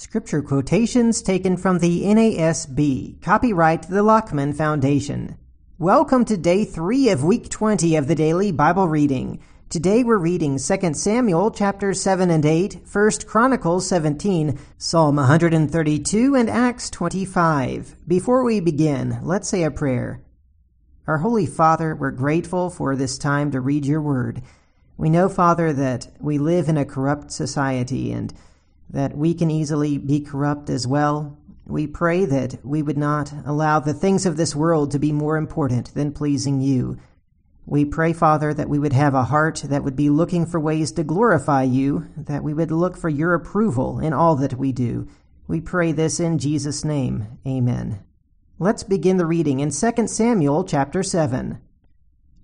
Scripture quotations taken from the NASB, copyright the Lockman Foundation. Welcome to day 3 of week 20 of the daily Bible reading. Today we're reading 2 Samuel chapters 7 and 8, 1 Chronicles 17, Psalm 132, and Acts 25. Before we begin, let's say a prayer. Our Holy Father, we're grateful for this time to read your word. We know, Father, that we live in a corrupt society and that we can easily be corrupt as well. We pray that we would not allow the things of this world to be more important than pleasing you. We pray, Father, that we would have a heart that would be looking for ways to glorify you, that we would look for your approval in all that we do. We pray this in Jesus' name. Amen. Let's begin the reading in 2 Samuel chapter 7.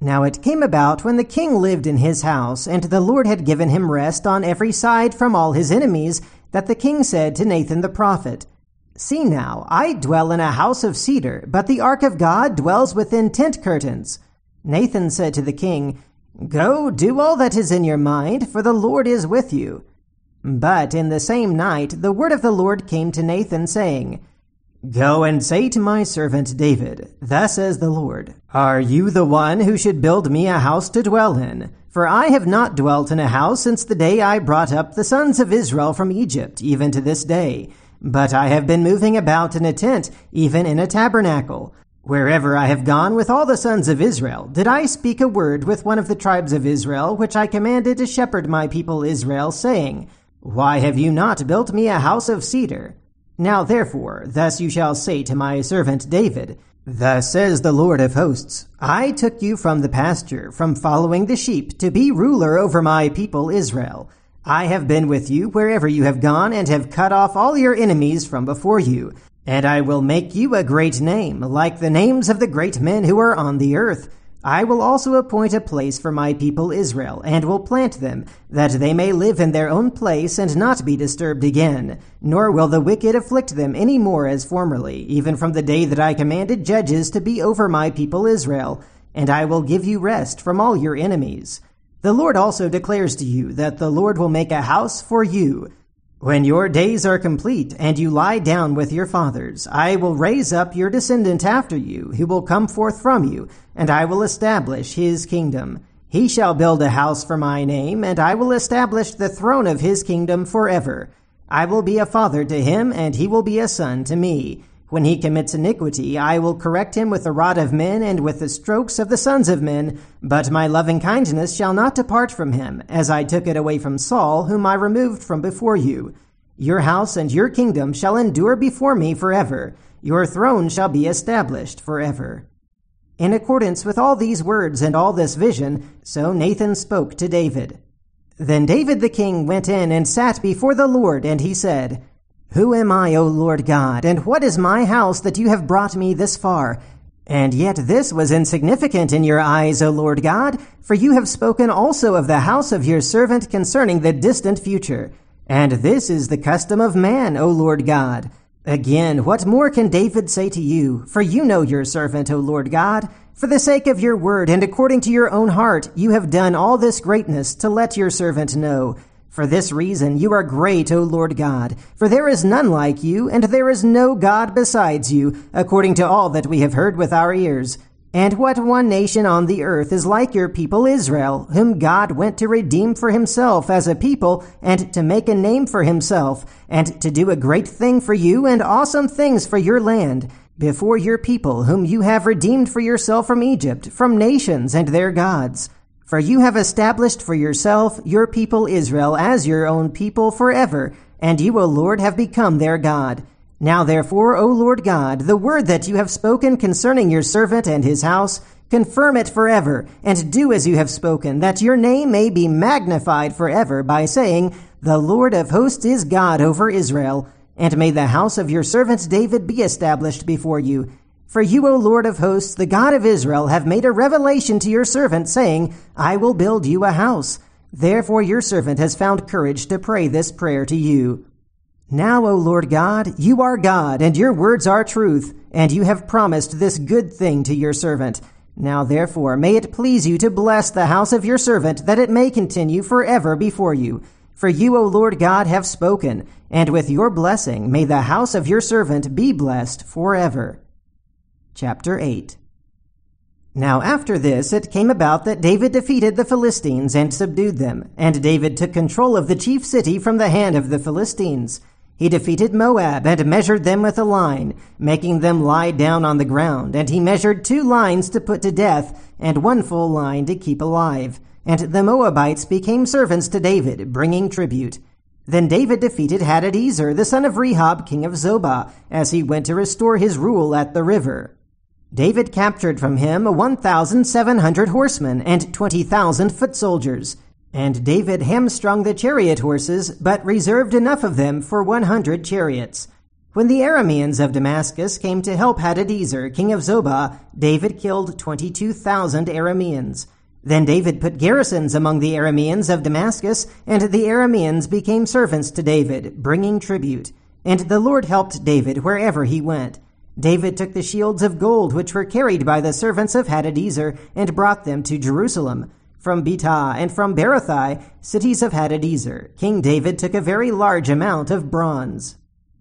Now it came about when the king lived in his house, and the Lord had given him rest on every side from all his enemies, that the king said to Nathan the prophet, See now, I dwell in a house of cedar, but the ark of God dwells within tent curtains. Nathan said to the king, Go, do all that is in your mind, for the Lord is with you. But in the same night the word of the Lord came to Nathan, saying, Go and say to my servant David, Thus says the Lord, Are you the one who should build me a house to dwell in? For I have not dwelt in a house since the day I brought up the sons of Israel from Egypt, even to this day. But I have been moving about in a tent, even in a tabernacle. Wherever I have gone with all the sons of Israel, did I speak a word with one of the tribes of Israel, which I commanded to shepherd my people Israel, saying, Why have you not built me a house of cedar? Now therefore, thus you shall say to my servant David, Thus says the Lord of hosts, I took you from the pasture, from following the sheep, to be ruler over my people Israel. I have been with you wherever you have gone, and have cut off all your enemies from before you. And I will make you a great name, like the names of the great men who are on the earth. I will also appoint a place for my people Israel, and will plant them, that they may live in their own place and not be disturbed again. Nor will the wicked afflict them any more as formerly, even from the day that I commanded judges to be over my people Israel. And I will give you rest from all your enemies. The Lord also declares to you that the Lord will make a house for you, when your days are complete and you lie down with your fathers, I will raise up your descendant after you, who will come forth from you, and I will establish his kingdom. He shall build a house for my name, and I will establish the throne of his kingdom forever. I will be a father to him, and he will be a son to me. When he commits iniquity, I will correct him with the rod of men and with the strokes of the sons of men. But my loving kindness shall not depart from him, as I took it away from Saul, whom I removed from before you. Your house and your kingdom shall endure before me forever. Your throne shall be established forever. In accordance with all these words and all this vision, so Nathan spoke to David. Then David the king went in and sat before the Lord, and he said, who am I, O Lord God, and what is my house that you have brought me this far? And yet this was insignificant in your eyes, O Lord God, for you have spoken also of the house of your servant concerning the distant future. And this is the custom of man, O Lord God. Again, what more can David say to you? For you know your servant, O Lord God. For the sake of your word and according to your own heart, you have done all this greatness to let your servant know. For this reason you are great, O Lord God, for there is none like you, and there is no God besides you, according to all that we have heard with our ears. And what one nation on the earth is like your people Israel, whom God went to redeem for himself as a people, and to make a name for himself, and to do a great thing for you and awesome things for your land, before your people, whom you have redeemed for yourself from Egypt, from nations and their gods? For you have established for yourself your people Israel as your own people forever, and you, O Lord, have become their God. Now therefore, O Lord God, the word that you have spoken concerning your servant and his house, confirm it forever, and do as you have spoken, that your name may be magnified forever by saying, The Lord of hosts is God over Israel. And may the house of your servant David be established before you, for you, O Lord of hosts, the God of Israel, have made a revelation to your servant, saying, I will build you a house. Therefore your servant has found courage to pray this prayer to you. Now, O Lord God, you are God, and your words are truth, and you have promised this good thing to your servant. Now therefore may it please you to bless the house of your servant, that it may continue forever before you. For you, O Lord God, have spoken, and with your blessing may the house of your servant be blessed forever. Chapter 8 Now after this it came about that David defeated the Philistines and subdued them, and David took control of the chief city from the hand of the Philistines. He defeated Moab and measured them with a line, making them lie down on the ground, and he measured two lines to put to death, and one full line to keep alive. And the Moabites became servants to David, bringing tribute. Then David defeated Hadadezer, the son of Rehob, king of Zobah, as he went to restore his rule at the river. David captured from him 1,700 horsemen and 20,000 foot soldiers. And David hamstrung the chariot horses, but reserved enough of them for 100 chariots. When the Arameans of Damascus came to help Hadadezer, king of Zobah, David killed 22,000 Arameans. Then David put garrisons among the Arameans of Damascus, and the Arameans became servants to David, bringing tribute. And the Lord helped David wherever he went. David took the shields of gold which were carried by the servants of Hadadezer and brought them to Jerusalem. From Betah and from Berothai, cities of Hadadezer, King David took a very large amount of bronze.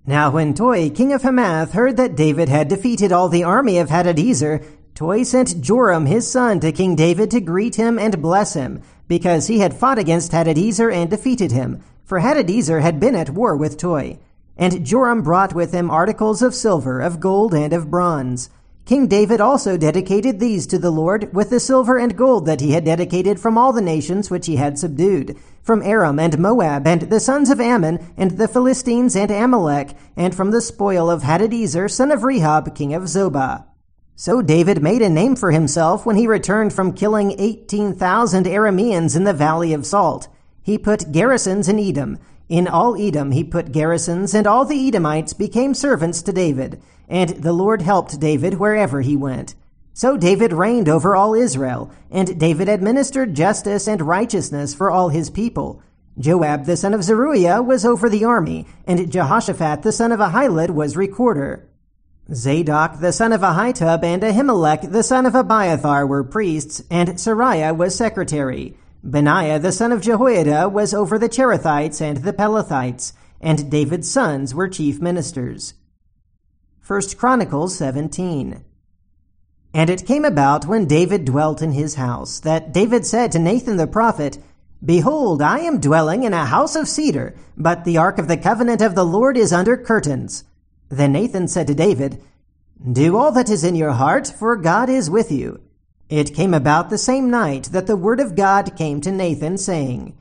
Now when Toi, king of Hamath, heard that David had defeated all the army of Hadadezer, Toi sent Joram his son to King David to greet him and bless him, because he had fought against Hadadezer and defeated him, for Hadadezer had been at war with Toi. And Joram brought with him articles of silver, of gold, and of bronze. King David also dedicated these to the Lord with the silver and gold that he had dedicated from all the nations which he had subdued, from Aram and Moab and the sons of Ammon and the Philistines and Amalek, and from the spoil of Hadadezer son of Rehob king of Zobah. So David made a name for himself when he returned from killing 18,000 Arameans in the Valley of Salt. He put garrisons in Edom. In all Edom he put garrisons, and all the Edomites became servants to David. And the Lord helped David wherever he went. So David reigned over all Israel, and David administered justice and righteousness for all his people. Joab the son of Zeruiah was over the army, and Jehoshaphat the son of Ahilud was recorder. Zadok the son of Ahitub and Ahimelech the son of Abiathar were priests, and Seraiah was secretary. Benaiah the son of Jehoiada was over the Cherethites and the Pelethites, and David's sons were chief ministers. 1 Chronicles 17 And it came about when David dwelt in his house, that David said to Nathan the prophet, Behold, I am dwelling in a house of cedar, but the ark of the covenant of the Lord is under curtains. Then Nathan said to David, Do all that is in your heart, for God is with you. It came about the same night that the word of God came to Nathan, saying,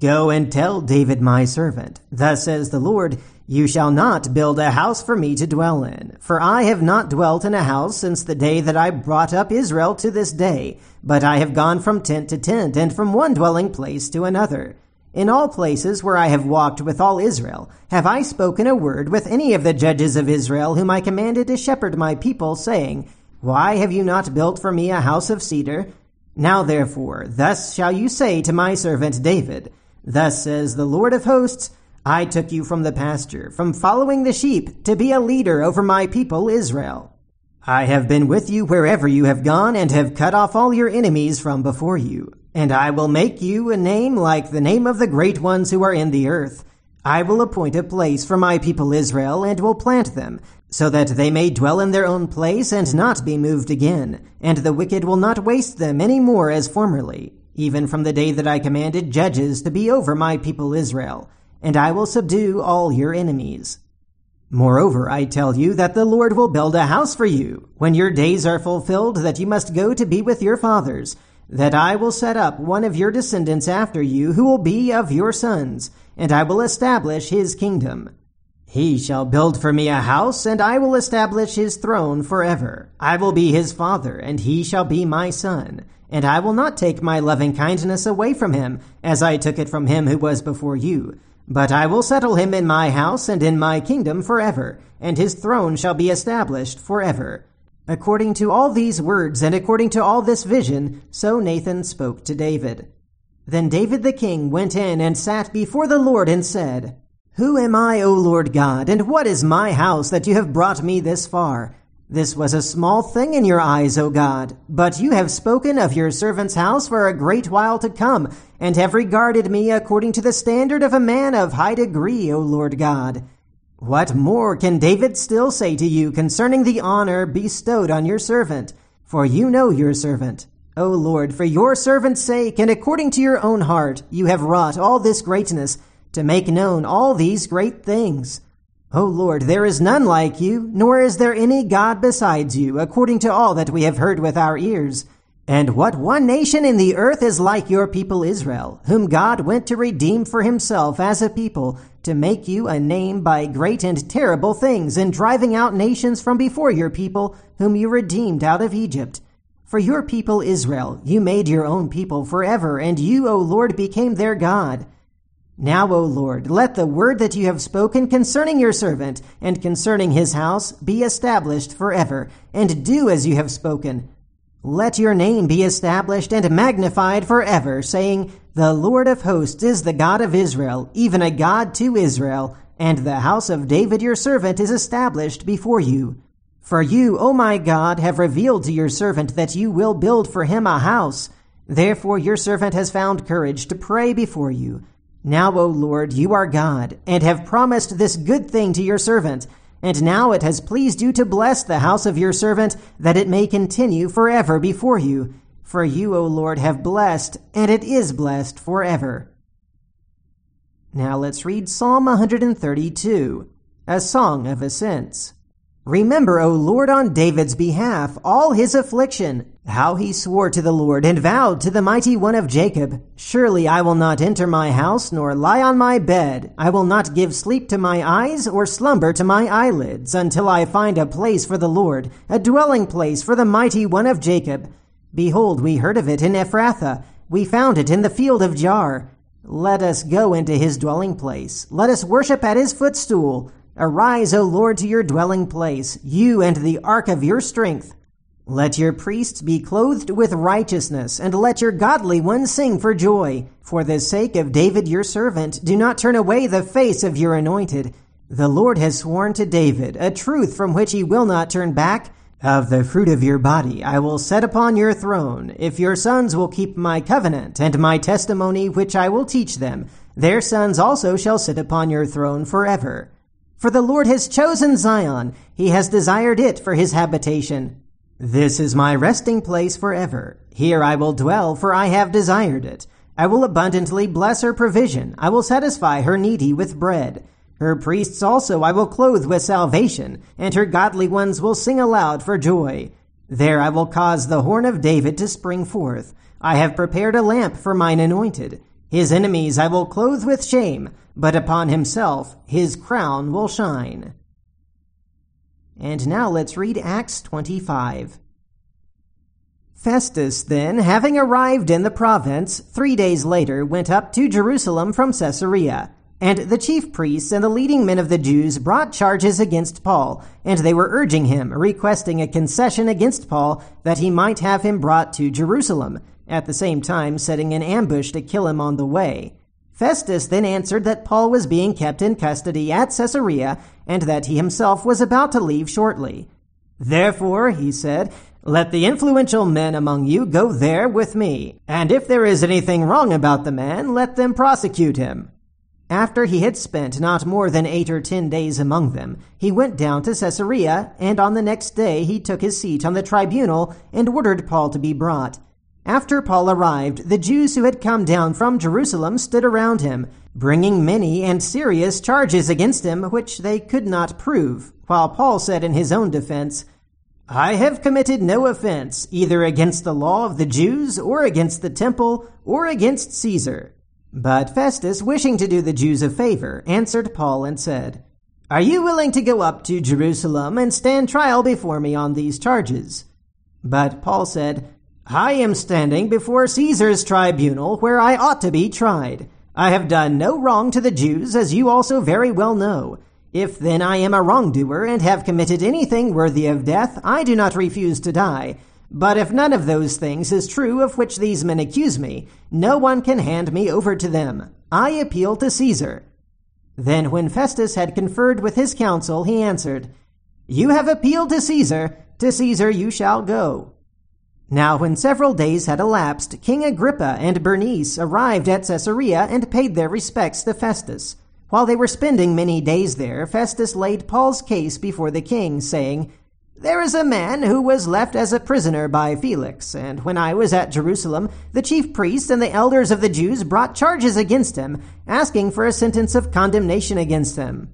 Go and tell David my servant, Thus says the Lord, You shall not build a house for me to dwell in, for I have not dwelt in a house since the day that I brought up Israel to this day, but I have gone from tent to tent, and from one dwelling place to another. In all places where I have walked with all Israel, have I spoken a word with any of the judges of Israel whom I commanded to shepherd my people, saying, Why have you not built for me a house of cedar? Now therefore, thus shall you say to my servant David, Thus says the Lord of hosts, I took you from the pasture, from following the sheep, to be a leader over my people Israel. I have been with you wherever you have gone, and have cut off all your enemies from before you. And I will make you a name like the name of the great ones who are in the earth. I will appoint a place for my people Israel, and will plant them, so that they may dwell in their own place and not be moved again. And the wicked will not waste them any more as formerly, even from the day that I commanded judges to be over my people Israel. And I will subdue all your enemies. Moreover, I tell you that the Lord will build a house for you, when your days are fulfilled that you must go to be with your fathers that I will set up one of your descendants after you who will be of your sons, and I will establish his kingdom. He shall build for me a house, and I will establish his throne forever. I will be his father, and he shall be my son. And I will not take my loving kindness away from him, as I took it from him who was before you. But I will settle him in my house and in my kingdom forever, and his throne shall be established forever. According to all these words and according to all this vision, so Nathan spoke to David. Then David the king went in and sat before the Lord and said, Who am I, O Lord God, and what is my house that you have brought me this far? This was a small thing in your eyes, O God, but you have spoken of your servant's house for a great while to come, and have regarded me according to the standard of a man of high degree, O Lord God. What more can David still say to you concerning the honor bestowed on your servant? For you know your servant. O Lord, for your servant's sake, and according to your own heart, you have wrought all this greatness, to make known all these great things. O Lord, there is none like you, nor is there any God besides you, according to all that we have heard with our ears. And what one nation in the earth is like your people Israel, whom God went to redeem for himself as a people, to make you a name by great and terrible things, in driving out nations from before your people, whom you redeemed out of Egypt. For your people Israel, you made your own people forever, and you, O Lord, became their God. Now, O Lord, let the word that you have spoken concerning your servant and concerning his house be established forever, and do as you have spoken. Let your name be established and magnified forever, saying, The Lord of hosts is the God of Israel, even a God to Israel, and the house of David your servant is established before you. For you, O my God, have revealed to your servant that you will build for him a house. Therefore your servant has found courage to pray before you. Now, O Lord, you are God, and have promised this good thing to your servant. And now it has pleased you to bless the house of your servant, that it may continue forever before you. For you, O Lord, have blessed, and it is blessed forever. Now let's read Psalm 132, a song of ascents. Remember, O Lord, on David's behalf, all his affliction, how he swore to the Lord and vowed to the mighty one of Jacob, Surely I will not enter my house, nor lie on my bed. I will not give sleep to my eyes, or slumber to my eyelids, until I find a place for the Lord, a dwelling place for the mighty one of Jacob. Behold, we heard of it in Ephrathah. We found it in the field of Jaar. Let us go into his dwelling place. Let us worship at his footstool. Arise, O Lord, to your dwelling place, you and the ark of your strength. Let your priests be clothed with righteousness, and let your godly ones sing for joy. For the sake of David your servant, do not turn away the face of your anointed. The Lord has sworn to David a truth from which he will not turn back. Of the fruit of your body I will set upon your throne, if your sons will keep my covenant and my testimony which I will teach them. Their sons also shall sit upon your throne forever. For the Lord has chosen Zion, he has desired it for his habitation. This is my resting place forever. Here I will dwell, for I have desired it. I will abundantly bless her provision. I will satisfy her needy with bread. Her priests also I will clothe with salvation, and her godly ones will sing aloud for joy. There I will cause the horn of David to spring forth. I have prepared a lamp for mine anointed. His enemies I will clothe with shame, but upon himself his crown will shine. And now let's read Acts 25. Festus then, having arrived in the province, three days later went up to Jerusalem from Caesarea. And the chief priests and the leading men of the Jews brought charges against Paul, and they were urging him, requesting a concession against Paul that he might have him brought to Jerusalem at the same time setting an ambush to kill him on the way. Festus then answered that Paul was being kept in custody at Caesarea and that he himself was about to leave shortly. Therefore, he said, let the influential men among you go there with me, and if there is anything wrong about the man, let them prosecute him. After he had spent not more than eight or ten days among them, he went down to Caesarea, and on the next day he took his seat on the tribunal and ordered Paul to be brought. After Paul arrived, the Jews who had come down from Jerusalem stood around him, bringing many and serious charges against him which they could not prove, while Paul said in his own defense, I have committed no offense either against the law of the Jews or against the temple or against Caesar. But Festus, wishing to do the Jews a favor, answered Paul and said, Are you willing to go up to Jerusalem and stand trial before me on these charges? But Paul said, I am standing before Caesar's tribunal where I ought to be tried. I have done no wrong to the Jews, as you also very well know. If then I am a wrongdoer and have committed anything worthy of death, I do not refuse to die. But if none of those things is true of which these men accuse me, no one can hand me over to them. I appeal to Caesar. Then when Festus had conferred with his council, he answered, You have appealed to Caesar, To Caesar you shall go. Now, when several days had elapsed, King Agrippa and Bernice arrived at Caesarea and paid their respects to Festus. While they were spending many days there, Festus laid Paul's case before the king, saying, there is a man who was left as a prisoner by Felix, and when I was at Jerusalem, the chief priests and the elders of the Jews brought charges against him, asking for a sentence of condemnation against him.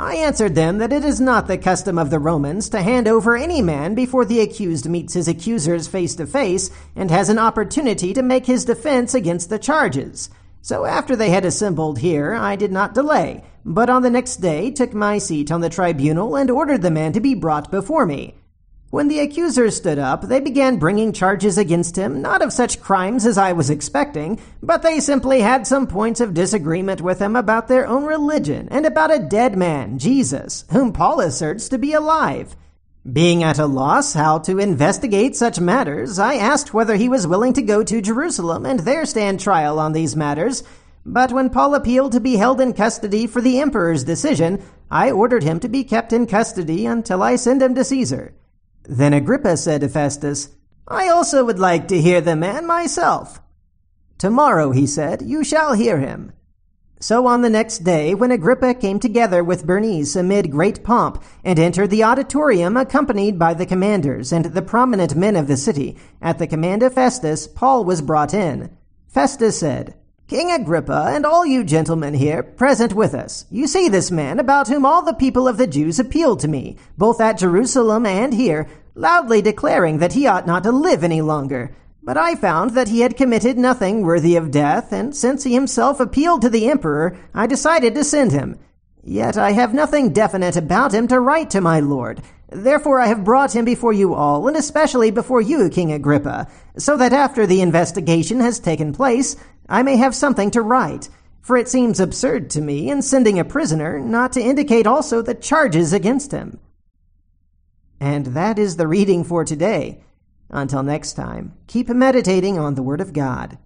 I answered them that it is not the custom of the Romans to hand over any man before the accused meets his accusers face to face and has an opportunity to make his defense against the charges. So after they had assembled here, I did not delay, but on the next day took my seat on the tribunal and ordered the man to be brought before me. When the accusers stood up, they began bringing charges against him, not of such crimes as I was expecting, but they simply had some points of disagreement with him about their own religion and about a dead man, Jesus, whom Paul asserts to be alive. Being at a loss how to investigate such matters, I asked whether he was willing to go to Jerusalem and there stand trial on these matters. But when Paul appealed to be held in custody for the emperor's decision, I ordered him to be kept in custody until I send him to Caesar. Then Agrippa said to Festus, I also would like to hear the man myself. Tomorrow, he said, you shall hear him. So on the next day, when Agrippa came together with Bernice amid great pomp, and entered the auditorium accompanied by the commanders and the prominent men of the city, at the command of Festus, Paul was brought in. Festus said, King Agrippa, and all you gentlemen here present with us, you see this man about whom all the people of the Jews appealed to me, both at Jerusalem and here, loudly declaring that he ought not to live any longer. But I found that he had committed nothing worthy of death, and since he himself appealed to the emperor, I decided to send him. Yet I have nothing definite about him to write to my lord. Therefore I have brought him before you all, and especially before you, King Agrippa, so that after the investigation has taken place, I may have something to write. For it seems absurd to me, in sending a prisoner, not to indicate also the charges against him. And that is the reading for today. Until next time, keep meditating on the Word of God.